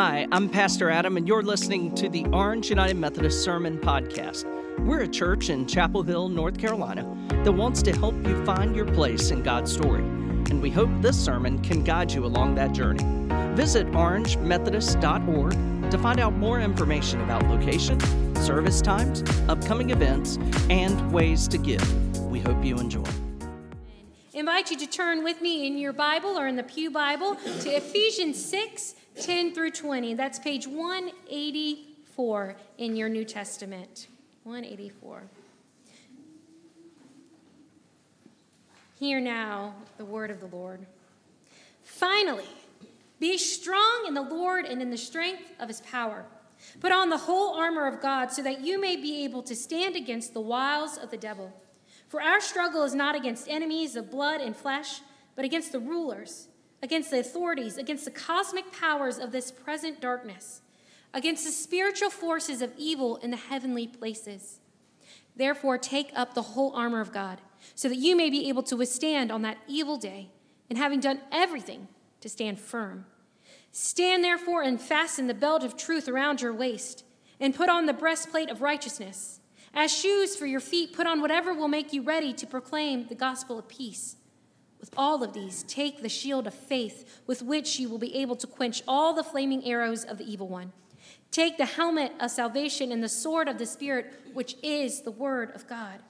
Hi, I'm Pastor Adam, and you're listening to the Orange United Methodist Sermon Podcast. We're a church in Chapel Hill, North Carolina, that wants to help you find your place in God's story. And we hope this sermon can guide you along that journey. Visit orangemethodist.org to find out more information about location, service times, upcoming events, and ways to give. We hope you enjoy. invite you to turn with me in your Bible or in the Pew Bible to Ephesians 6 10 through 20. That's page 184 in your New Testament. 184. Hear now the word of the Lord. Finally, be strong in the Lord and in the strength of his power. Put on the whole armor of God so that you may be able to stand against the wiles of the devil. For our struggle is not against enemies of blood and flesh, but against the rulers, against the authorities, against the cosmic powers of this present darkness, against the spiritual forces of evil in the heavenly places. Therefore, take up the whole armor of God, so that you may be able to withstand on that evil day, and having done everything, to stand firm. Stand therefore and fasten the belt of truth around your waist, and put on the breastplate of righteousness. As shoes for your feet, put on whatever will make you ready to proclaim the gospel of peace. With all of these, take the shield of faith with which you will be able to quench all the flaming arrows of the evil one. Take the helmet of salvation and the sword of the Spirit, which is the word of God.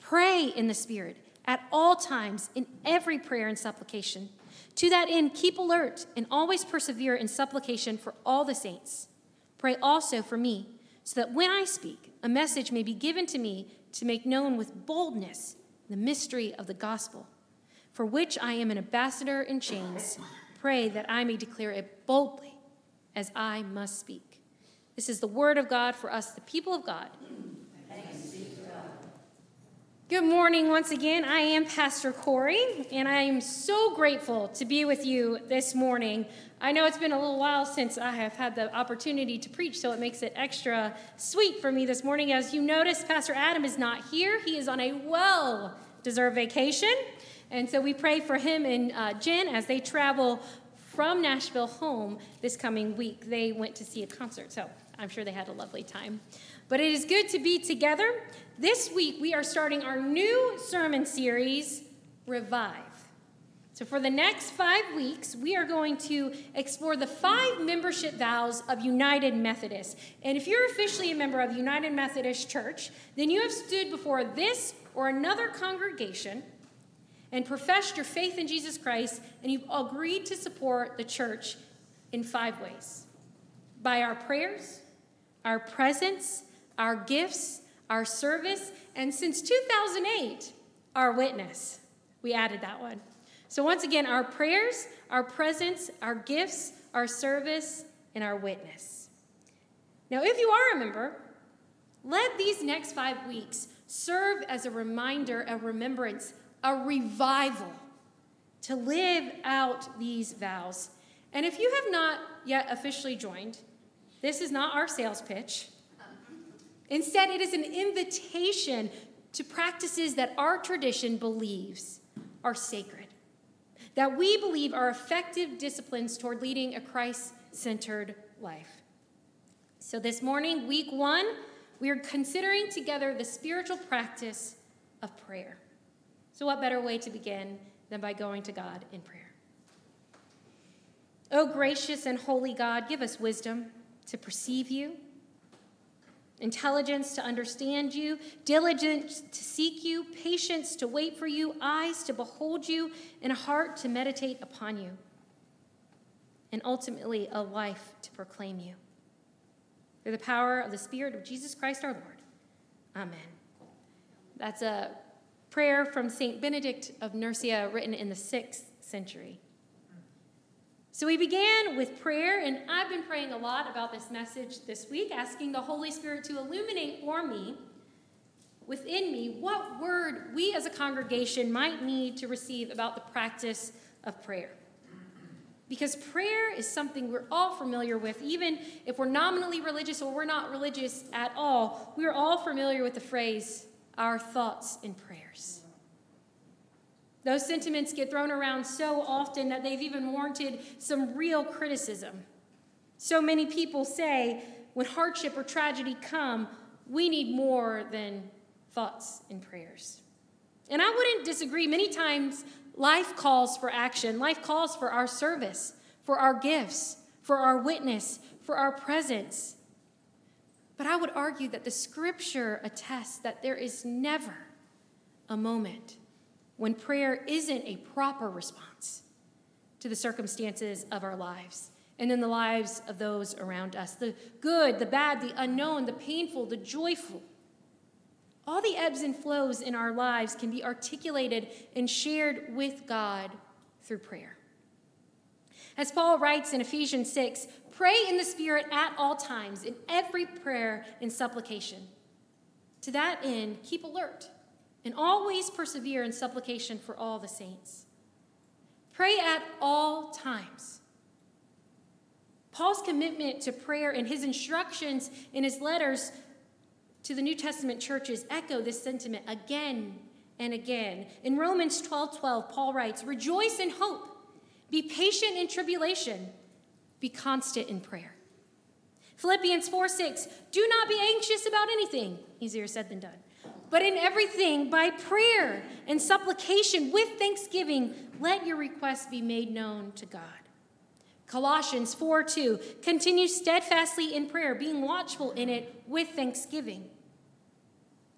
Pray in the Spirit at all times in every prayer and supplication. To that end, keep alert and always persevere in supplication for all the saints. Pray also for me, so that when I speak, a message may be given to me to make known with boldness the mystery of the gospel for which I am an ambassador in chains. Pray that I may declare it boldly as I must speak. This is the word of God for us, the people of God. Good morning once again. I am Pastor Corey, and I am so grateful to be with you this morning. I know it's been a little while since I have had the opportunity to preach, so it makes it extra sweet for me this morning. As you notice, Pastor Adam is not here, he is on a well deserved vacation. And so we pray for him and uh, Jen as they travel from Nashville home this coming week. They went to see a concert, so I'm sure they had a lovely time. But it is good to be together. This week we are starting our new sermon series, Revive. So, for the next five weeks, we are going to explore the five membership vows of United Methodist. And if you're officially a member of United Methodist Church, then you have stood before this or another congregation and professed your faith in Jesus Christ, and you've agreed to support the church in five ways by our prayers, our presence, our gifts, our service, and since 2008, our witness. We added that one. So, once again, our prayers, our presence, our gifts, our service, and our witness. Now, if you are a member, let these next five weeks serve as a reminder, a remembrance a revival to live out these vows. And if you have not yet officially joined, this is not our sales pitch. Instead, it is an invitation to practices that our tradition believes are sacred, that we believe are effective disciplines toward leading a Christ centered life. So, this morning, week one, we are considering together the spiritual practice of prayer. So, what better way to begin than by going to God in prayer? O oh, gracious and holy God, give us wisdom to perceive you, intelligence to understand you, diligence to seek you, patience to wait for you, eyes to behold you, and a heart to meditate upon you, and ultimately a life to proclaim you. Through the power of the Spirit of Jesus Christ our Lord. Amen. That's a prayer from St. Benedict of Nursia, written in the sixth century. So we began with prayer, and I've been praying a lot about this message this week, asking the Holy Spirit to illuminate for me, within me, what word we as a congregation might need to receive about the practice of prayer. Because prayer is something we're all familiar with, even if we're nominally religious or we're not religious at all, we're all familiar with the phrase, our thoughts and prayers. Those sentiments get thrown around so often that they've even warranted some real criticism. So many people say when hardship or tragedy come, we need more than thoughts and prayers. And I wouldn't disagree. Many times, life calls for action, life calls for our service, for our gifts, for our witness, for our presence. But I would argue that the scripture attests that there is never a moment when prayer isn't a proper response to the circumstances of our lives and in the lives of those around us the good, the bad, the unknown, the painful, the joyful. All the ebbs and flows in our lives can be articulated and shared with God through prayer. As Paul writes in Ephesians 6, pray in the Spirit at all times, in every prayer and supplication. To that end, keep alert and always persevere in supplication for all the saints. Pray at all times. Paul's commitment to prayer and his instructions in his letters to the New Testament churches echo this sentiment again and again. In Romans 12 12, Paul writes, Rejoice in hope, be patient in tribulation, be constant in prayer. Philippians 4 6, do not be anxious about anything. Easier said than done. But in everything, by prayer and supplication with thanksgiving, let your requests be made known to God. Colossians 4 2, continue steadfastly in prayer, being watchful in it with thanksgiving.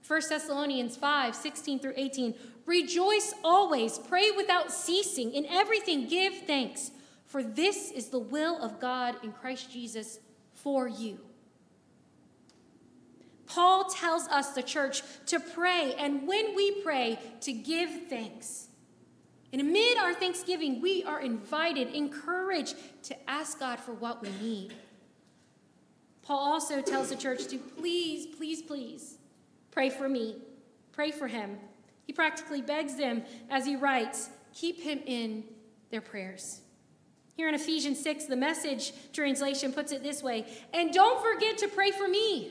1 Thessalonians 5 16 through 18, rejoice always, pray without ceasing, in everything give thanks, for this is the will of God in Christ Jesus for you. Paul tells us, the church, to pray, and when we pray, to give thanks. And amid our thanksgiving, we are invited, encouraged to ask God for what we need. Paul also tells the church to please, please, please pray for me, pray for him. He practically begs them as he writes, keep him in their prayers. Here in Ephesians 6, the message translation puts it this way And don't forget to pray for me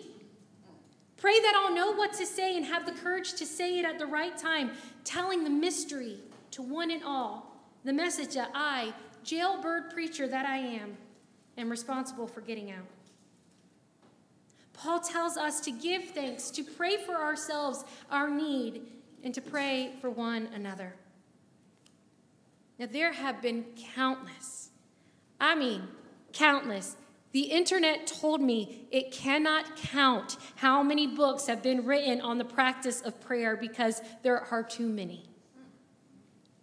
Pray that I'll know what to say and have the courage to say it at the right time, telling the mystery to one and all, the message that I, jailbird preacher that I am, am responsible for getting out. Paul tells us to give thanks, to pray for ourselves, our need, and to pray for one another. Now, there have been countless, I mean, countless the internet told me it cannot count how many books have been written on the practice of prayer because there are too many.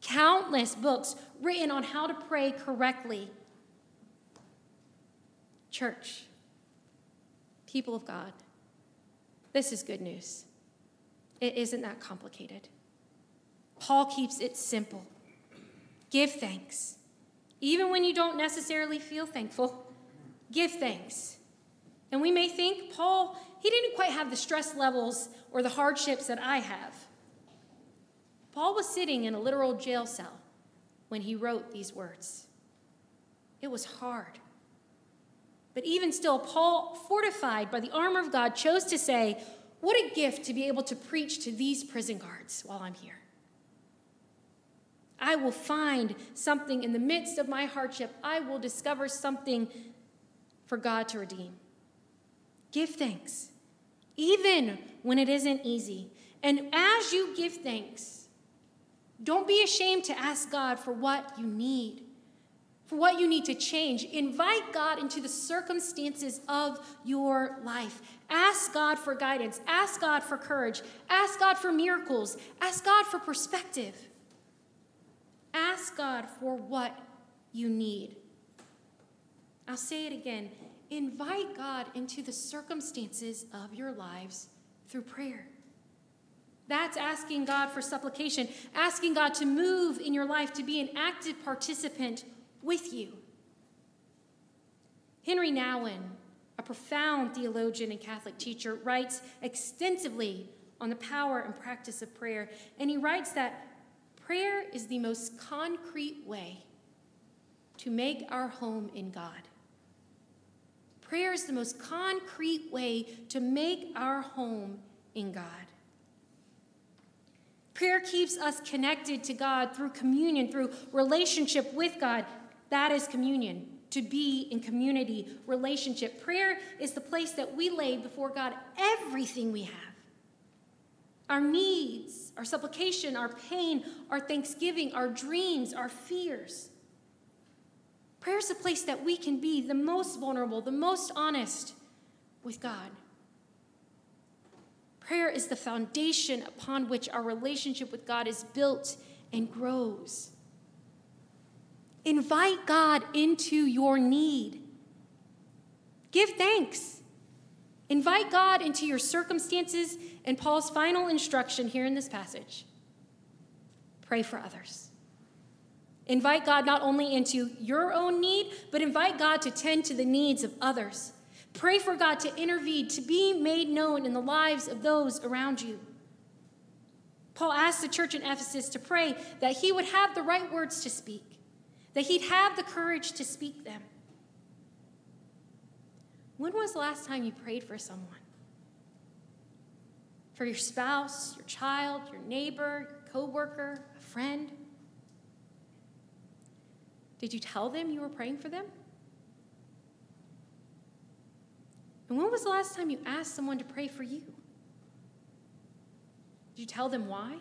Countless books written on how to pray correctly. Church, people of God, this is good news. It isn't that complicated. Paul keeps it simple. Give thanks, even when you don't necessarily feel thankful give thanks. And we may think, Paul, he didn't quite have the stress levels or the hardships that I have. Paul was sitting in a literal jail cell when he wrote these words. It was hard. But even still, Paul, fortified by the armor of God, chose to say, What a gift to be able to preach to these prison guards while I'm here. I will find something in the midst of my hardship. I will discover something for God to redeem. Give thanks, even when it isn't easy. And as you give thanks, don't be ashamed to ask God for what you need, for what you need to change. Invite God into the circumstances of your life. Ask God for guidance. Ask God for courage. Ask God for miracles. Ask God for perspective. Ask God for what you need. I'll say it again. Invite God into the circumstances of your lives through prayer. That's asking God for supplication, asking God to move in your life, to be an active participant with you. Henri Nouwen, a profound theologian and Catholic teacher, writes extensively on the power and practice of prayer. And he writes that prayer is the most concrete way to make our home in God. Prayer is the most concrete way to make our home in God. Prayer keeps us connected to God through communion, through relationship with God. That is communion, to be in community, relationship. Prayer is the place that we lay before God everything we have our needs, our supplication, our pain, our thanksgiving, our dreams, our fears. Prayer is a place that we can be the most vulnerable, the most honest with God. Prayer is the foundation upon which our relationship with God is built and grows. Invite God into your need. Give thanks. Invite God into your circumstances and Paul's final instruction here in this passage pray for others. Invite God not only into your own need, but invite God to tend to the needs of others. Pray for God to intervene, to be made known in the lives of those around you. Paul asked the church in Ephesus to pray that he would have the right words to speak, that he'd have the courage to speak them. When was the last time you prayed for someone? For your spouse, your child, your neighbor, your coworker, a friend? Did you tell them you were praying for them? And when was the last time you asked someone to pray for you? Did you tell them why?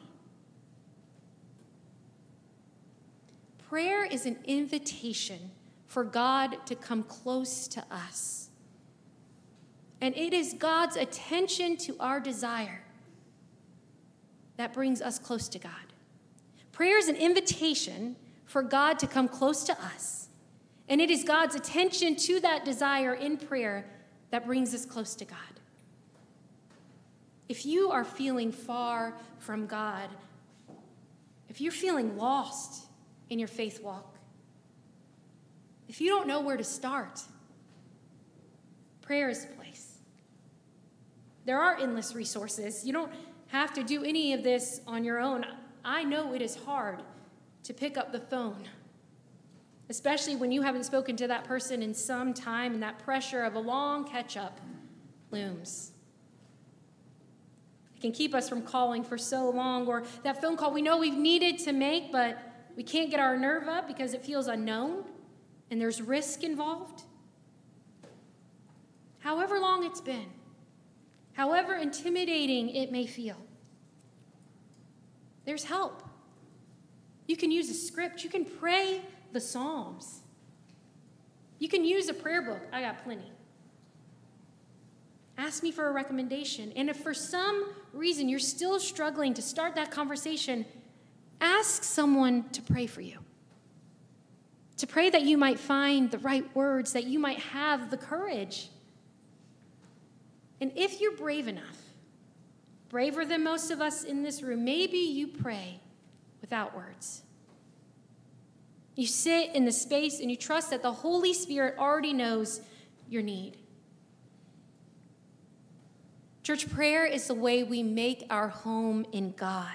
Prayer is an invitation for God to come close to us. And it is God's attention to our desire that brings us close to God. Prayer is an invitation for God to come close to us. And it is God's attention to that desire in prayer that brings us close to God. If you are feeling far from God, if you're feeling lost in your faith walk, if you don't know where to start, prayer is the place. There are endless resources. You don't have to do any of this on your own. I know it is hard to pick up the phone, especially when you haven't spoken to that person in some time and that pressure of a long catch up looms. It can keep us from calling for so long, or that phone call we know we've needed to make, but we can't get our nerve up because it feels unknown and there's risk involved. However long it's been, however intimidating it may feel, there's help. You can use a script, you can pray the Psalms. You can use a prayer book. I got plenty. Ask me for a recommendation. And if for some reason you're still struggling to start that conversation, ask someone to pray for you. To pray that you might find the right words, that you might have the courage. And if you're brave enough, braver than most of us in this room, maybe you pray without words. You sit in the space and you trust that the Holy Spirit already knows your need. Church, prayer is the way we make our home in God.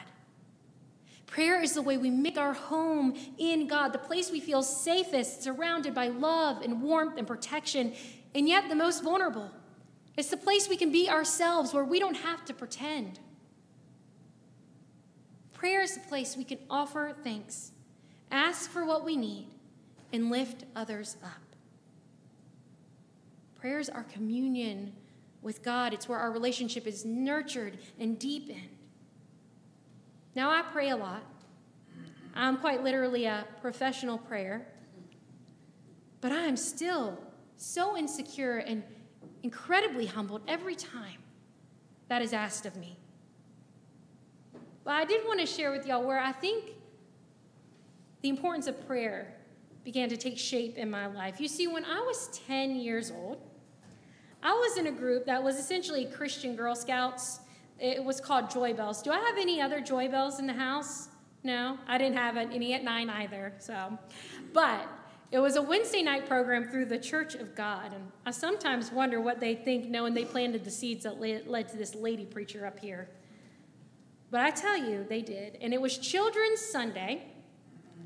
Prayer is the way we make our home in God, the place we feel safest, surrounded by love and warmth and protection, and yet the most vulnerable. It's the place we can be ourselves where we don't have to pretend. Prayer is the place we can offer thanks, ask for what we need, and lift others up. Prayer is our communion with God, it's where our relationship is nurtured and deepened. Now, I pray a lot. I'm quite literally a professional prayer, but I am still so insecure and incredibly humbled every time that is asked of me. But I did want to share with y'all where I think the importance of prayer began to take shape in my life. You see, when I was 10 years old, I was in a group that was essentially Christian Girl Scouts. It was called Joy Bells. Do I have any other Joy Bells in the house? No, I didn't have any at nine either. So, but it was a Wednesday night program through the Church of God, and I sometimes wonder what they think, knowing they planted the seeds that led to this lady preacher up here. But I tell you, they did, and it was Children's Sunday.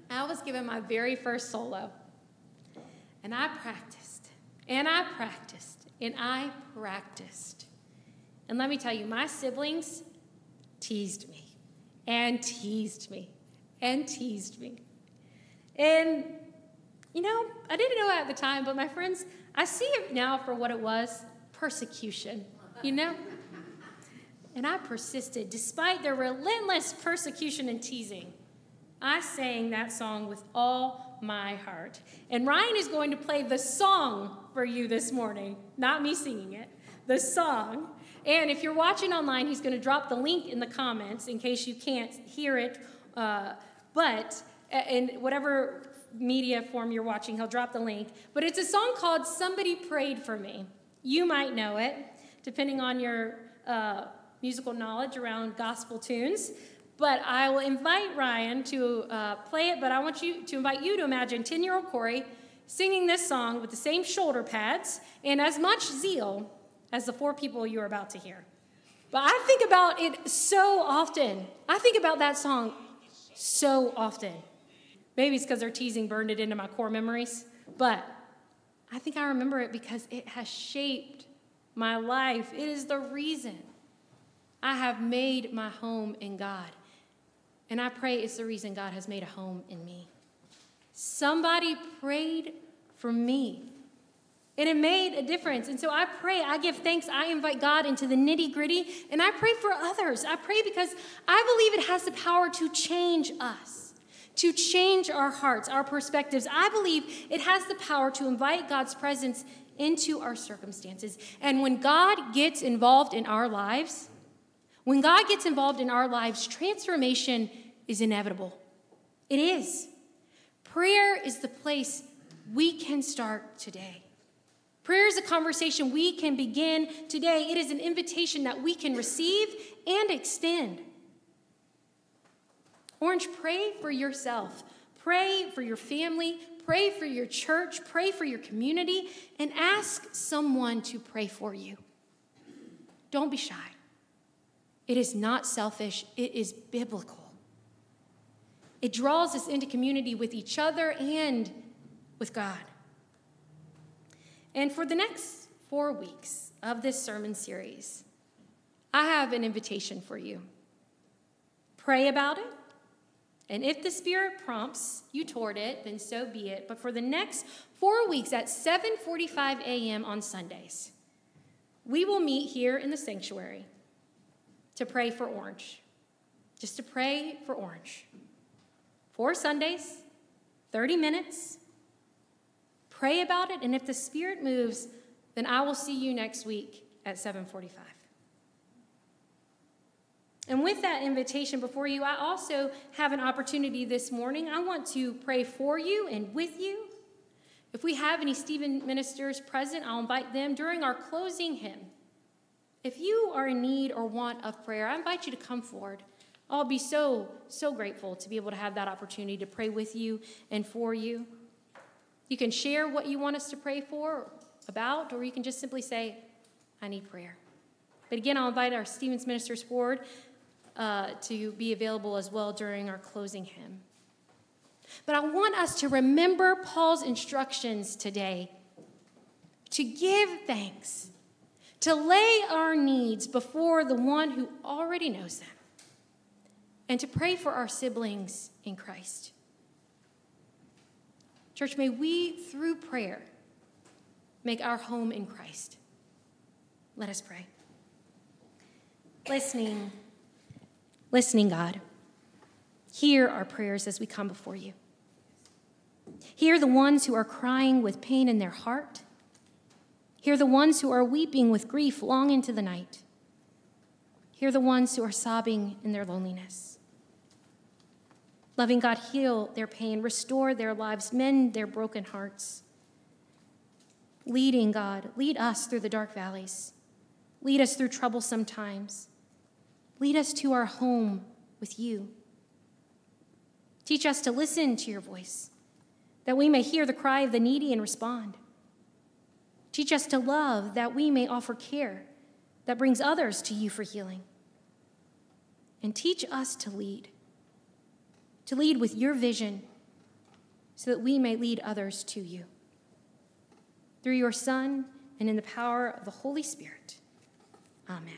I was given my very first solo, and I practiced, and I practiced, and I practiced. And let me tell you, my siblings teased me, and teased me, and teased me. And You know, I didn't know at the time, but my friends, I see it now for what it was persecution, you know? And I persisted despite their relentless persecution and teasing. I sang that song with all my heart. And Ryan is going to play the song for you this morning, not me singing it, the song. And if you're watching online, he's going to drop the link in the comments in case you can't hear it. Uh, but in whatever media form you're watching, he'll drop the link. But it's a song called Somebody Prayed for Me. You might know it, depending on your uh, musical knowledge around gospel tunes. But I will invite Ryan to uh, play it, but I want you to invite you to imagine 10 year old Corey singing this song with the same shoulder pads and as much zeal as the four people you're about to hear. But I think about it so often. I think about that song so often. Maybe it's because their teasing burned it into my core memories, but I think I remember it because it has shaped my life. It is the reason I have made my home in God. And I pray it's the reason God has made a home in me. Somebody prayed for me. And it made a difference. And so I pray, I give thanks, I invite God into the nitty gritty, and I pray for others. I pray because I believe it has the power to change us, to change our hearts, our perspectives. I believe it has the power to invite God's presence into our circumstances. And when God gets involved in our lives, when God gets involved in our lives, transformation is inevitable. It is. Prayer is the place we can start today. Prayer is a conversation we can begin today. It is an invitation that we can receive and extend. Orange, pray for yourself. Pray for your family. Pray for your church. Pray for your community. And ask someone to pray for you. Don't be shy. It is not selfish, it is biblical. It draws us into community with each other and with God. And for the next four weeks of this sermon series, I have an invitation for you. Pray about it. And if the Spirit prompts you toward it, then so be it. But for the next four weeks at 7:45 a.m. on Sundays, we will meet here in the sanctuary to pray for Orange. Just to pray for Orange. Four Sundays, 30 minutes, Pray about it, and if the Spirit moves, then I will see you next week at 745. And with that invitation before you, I also have an opportunity this morning. I want to pray for you and with you. If we have any Stephen ministers present, I'll invite them during our closing hymn. If you are in need or want of prayer, I invite you to come forward. I'll be so, so grateful to be able to have that opportunity to pray with you and for you. You can share what you want us to pray for, about, or you can just simply say, I need prayer. But again, I'll invite our Stevens ministers forward uh, to be available as well during our closing hymn. But I want us to remember Paul's instructions today to give thanks, to lay our needs before the one who already knows them, and to pray for our siblings in Christ. Church, may we, through prayer, make our home in Christ. Let us pray. Listening, listening, God, hear our prayers as we come before you. Hear the ones who are crying with pain in their heart. Hear the ones who are weeping with grief long into the night. Hear the ones who are sobbing in their loneliness. Loving God, heal their pain, restore their lives, mend their broken hearts. Leading God, lead us through the dark valleys. Lead us through troublesome times. Lead us to our home with you. Teach us to listen to your voice, that we may hear the cry of the needy and respond. Teach us to love, that we may offer care that brings others to you for healing. And teach us to lead to lead with your vision so that we may lead others to you. Through your Son and in the power of the Holy Spirit. Amen.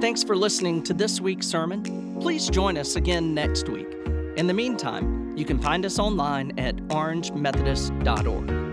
Thanks for listening to this week's sermon. Please join us again next week. In the meantime, you can find us online at orangemethodist.org.